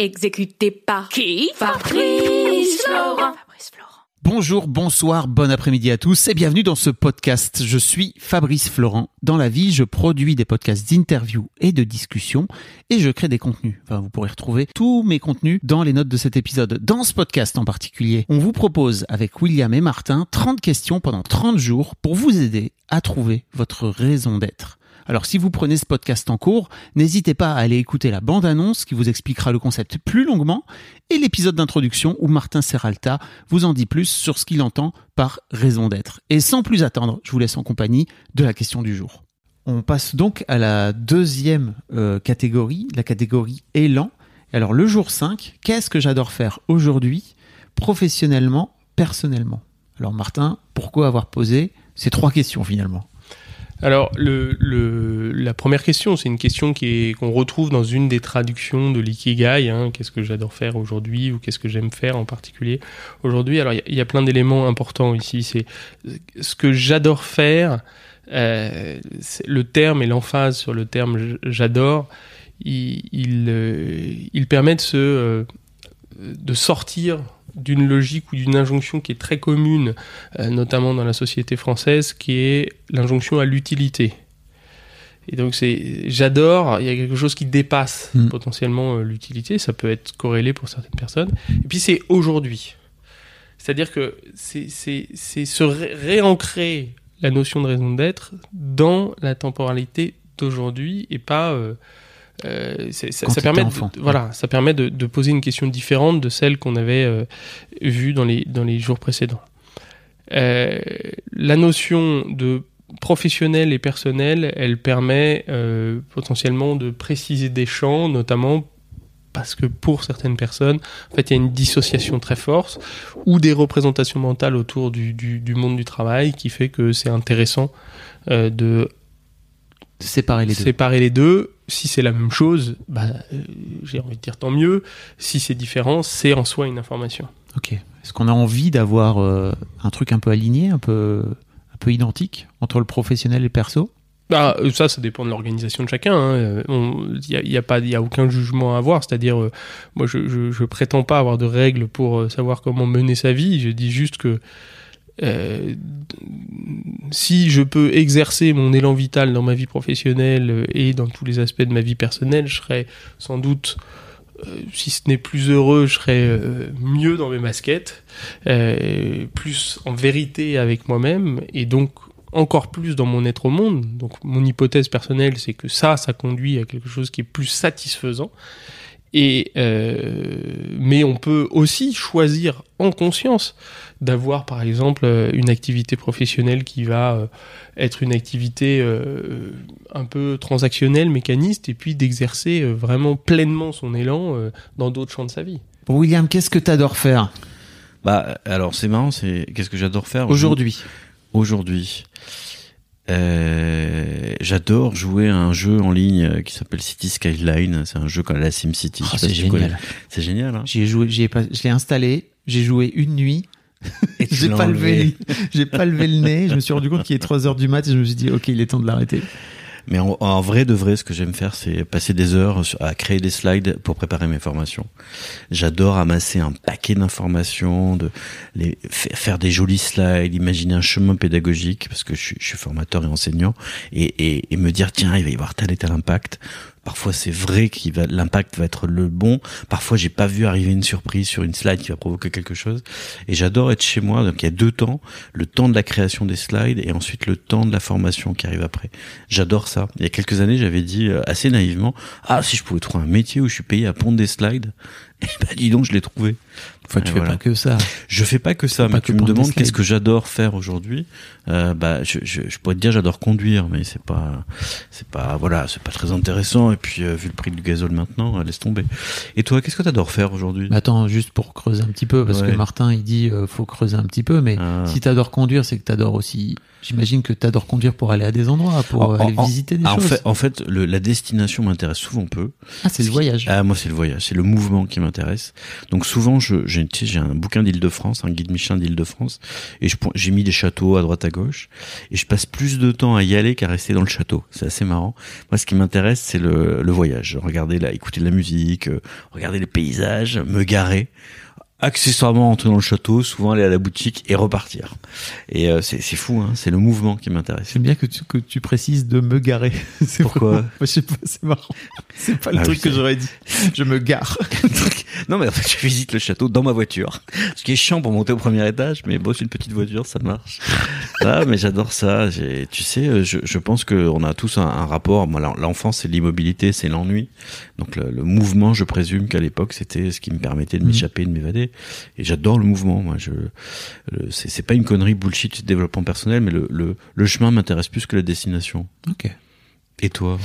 Exécuté par qui? Fabrice Florent. Fabrice Florent. Bonjour, bonsoir, bon après-midi à tous et bienvenue dans ce podcast. Je suis Fabrice Florent. Dans la vie, je produis des podcasts d'interviews et de discussions et je crée des contenus. Enfin, vous pourrez retrouver tous mes contenus dans les notes de cet épisode. Dans ce podcast en particulier, on vous propose avec William et Martin 30 questions pendant 30 jours pour vous aider à trouver votre raison d'être. Alors si vous prenez ce podcast en cours, n'hésitez pas à aller écouter la bande-annonce qui vous expliquera le concept plus longuement et l'épisode d'introduction où Martin Serralta vous en dit plus sur ce qu'il entend par raison d'être. Et sans plus attendre, je vous laisse en compagnie de la question du jour. On passe donc à la deuxième euh, catégorie, la catégorie élan. Alors le jour 5, qu'est-ce que j'adore faire aujourd'hui, professionnellement, personnellement? Alors Martin, pourquoi avoir posé ces trois questions finalement? Alors, le, le, la première question, c'est une question qui qu'on retrouve dans une des traductions de l'ikigai. Hein, qu'est-ce que j'adore faire aujourd'hui ou qu'est-ce que j'aime faire en particulier aujourd'hui Alors, il y, a plein d'éléments importants ici. C'est ce que j'adore faire. Euh, le terme et l'emphase sur le terme j'adore, il, il, euh, il, permet de se euh, de sortir d'une logique ou d'une injonction qui est très commune, euh, notamment dans la société française, qui est l'injonction à l'utilité. Et donc c'est, j'adore. Il y a quelque chose qui dépasse mmh. potentiellement euh, l'utilité. Ça peut être corrélé pour certaines personnes. Et puis c'est aujourd'hui. C'est-à-dire que c'est, c'est, c'est se ré- réancrer la notion de raison d'être dans la temporalité d'aujourd'hui et pas euh, euh, ça, ça, permet de, voilà, ça permet de, de, poser une question différente de celle qu'on avait euh, vue dans les, dans les jours précédents. Euh, la notion de professionnel et personnel, elle permet potentiellement de préciser des champs, notamment parce que pour certaines personnes, en fait, il y a une dissociation très forte ou des représentations mentales autour du, du, du monde du travail qui fait que c'est intéressant de séparer les deux. Séparer les deux. Si c'est la même chose, bah, euh, j'ai envie de dire tant mieux. Si c'est différent, c'est en soi une information. Ok. Est-ce qu'on a envie d'avoir euh, un truc un peu aligné, un peu, un peu identique entre le professionnel et le perso? Bah, ça, ça dépend de l'organisation de chacun. Il hein. n'y a, y a, pas, il y a aucun jugement à avoir. C'est-à-dire, euh, moi, je, je, je, prétends pas avoir de règles pour euh, savoir comment mener sa vie. Je dis juste que euh, si je peux exercer mon élan vital dans ma vie professionnelle et dans tous les aspects de ma vie personnelle, je serais sans doute, euh, si ce n'est plus heureux, je serais euh, mieux dans mes euh, plus en vérité avec moi-même et donc encore plus dans mon être au monde. Donc mon hypothèse personnelle, c'est que ça, ça conduit à quelque chose qui est plus satisfaisant. Et euh, mais on peut aussi choisir en conscience d'avoir par exemple une activité professionnelle qui va euh, être une activité euh, un peu transactionnelle, mécaniste, et puis d'exercer euh, vraiment pleinement son élan euh, dans d'autres champs de sa vie. Bon, William, qu'est-ce que tu adores faire? Bah alors c'est marrant, c'est qu'est-ce que j'adore faire aujourd'hui Aujourd'hui. Euh, j'adore jouer à un jeu en ligne qui s'appelle City Skyline. C'est un jeu comme la SimCity. Oh, c'est génial. C'est génial. Hein j'ai joué, j'ai pas, je l'ai installé. J'ai joué une nuit. j'ai pas levé, j'ai pas levé le nez. Je me suis rendu compte qu'il est 3 heures du mat et je me suis dit, ok, il est temps de l'arrêter. Mais en, en, vrai de vrai, ce que j'aime faire, c'est passer des heures à créer des slides pour préparer mes formations. J'adore amasser un paquet d'informations, de les faire des jolis slides, imaginer un chemin pédagogique parce que je suis, je suis formateur et enseignant et, et, et, me dire tiens, il va y avoir tel et tel impact. Parfois, c'est vrai qu'il va, l'impact va être le bon. Parfois, j'ai pas vu arriver une surprise sur une slide qui va provoquer quelque chose. Et j'adore être chez moi. Donc, il y a deux temps. Le temps de la création des slides et ensuite le temps de la formation qui arrive après. J'adore ça. Il y a quelques années, j'avais dit assez naïvement, ah, si je pouvais trouver un métier où je suis payé à pondre des slides. Bah, dis donc, je l'ai trouvé. Enfin, tu Et fais voilà. pas que ça. Je fais pas que ça, mais tu me demandes qu'est-ce que j'adore faire aujourd'hui. Euh, bah, je, je, je pourrais te dire j'adore conduire, mais c'est pas, c'est pas, voilà, c'est pas très intéressant. Et puis euh, vu le prix du gazole maintenant, euh, laisse tomber. Et toi, qu'est-ce que t'adores faire aujourd'hui? Mais attends, juste pour creuser un petit peu, parce Ouais. que Martin, il dit euh, faut creuser un petit peu, mais Ah. si t'adores conduire, c'est que t'adores aussi. J'imagine que t'adores conduire pour aller à des endroits, pour En- aller en- visiter des en choses. fait, en fait, le- la destination m'intéresse souvent peu. ah, c'est le voyage. Ah, moi, c'est le voyage, c'est le mouvement qui m'intéresse. Donc souvent, j'ai, un bouquin d'Île-de-France, un guide Michelin d'Île-de-France, et j'ai mis des châteaux à droite à gauche, et je passe plus de temps à y aller qu'à rester dans le château. C'est assez marrant. Moi, ce qui m'intéresse, c'est le, voyage. Regarder écouter de la musique, euh, regarder les paysages, me garer. Accessoirement entrer dans le château, souvent aller à la boutique et repartir. Et euh, c'est, c'est fou, hein, c'est le mouvement qui m'intéresse. J'aime bien que tu, que tu précises de me garer. C'est Pourquoi vraiment- Je sais pas, c'est marrant. C'est pas le Ah truc que j'aurais dit. Je me gare. non mais en fait je visite le château dans ma voiture. Ce qui est chiant pour monter au premier étage, mais bon c'est une petite voiture, ça marche. Ah mais j'adore ça. J'ai- Tu sais, je, je pense qu'on a tous un, un rapport. Moi, l'enfance c'est l'immobilité, c'est l'ennui. Donc le, le mouvement, je présume qu'à l'époque c'était ce qui me permettait de Mhm. m'échapper, de m'évader. Et j'adore le mouvement. Moi, je c'est pas une connerie bullshit de développement personnel, mais le, le, le chemin m'intéresse plus que la destination. Ok. Et toi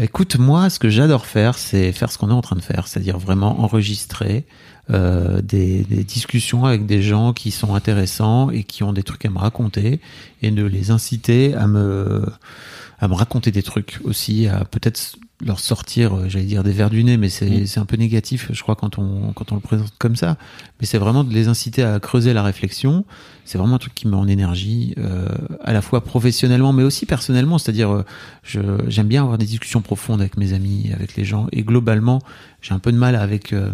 Écoute, moi, ce que j'adore faire, c'est faire ce qu'on est en train de faire, c'est-à-dire vraiment enregistrer euh, des, discussions avec des gens qui sont intéressants et qui ont des trucs à me raconter et de les inciter à me à me raconter des trucs aussi, à peut-être leur sortir, euh, j'allais dire des vers du nez, mais c'est Mm. c'est un peu négatif, je crois, quand on quand on le présente comme ça. Mais c'est vraiment de les inciter à creuser la réflexion. C'est vraiment un truc qui me met en énergie, euh, à la fois professionnellement, mais aussi personnellement. C'est-à-dire, euh, j'aime bien avoir des discussions profondes avec mes amis, avec les gens. Et globalement, j'ai un peu de mal avec euh,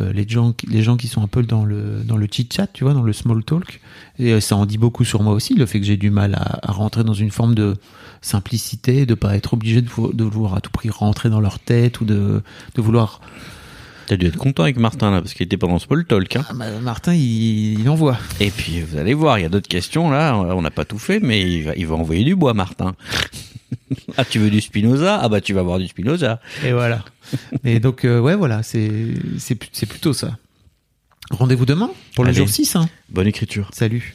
euh, les gens, qui- les gens qui sont un peu dans le dans le chit chat, tu vois, dans le small talk. Et euh, ça en dit beaucoup sur moi aussi, le fait que j'ai du mal à, à rentrer dans une forme de simplicité, de pas être obligé de, vou- de vouloir à tout prix rentrer dans leur tête ou de de vouloir. T'as dû être content avec Martin là, parce qu'il était pendant ce Paul Talk. Hein. Ah, bah, Martin, il, il envoie. Et puis vous allez voir, il y a d'autres questions là. On n'a pas tout fait, mais il va, il va envoyer du bois, Martin. ah, tu veux du Spinoza? Ah bah tu vas avoir du Spinoza. Et voilà. Et donc, euh, ouais, voilà, c'est plutôt ça. Rendez-vous demain pour le Allez. jour 6. Hein. Bonne écriture. Salut.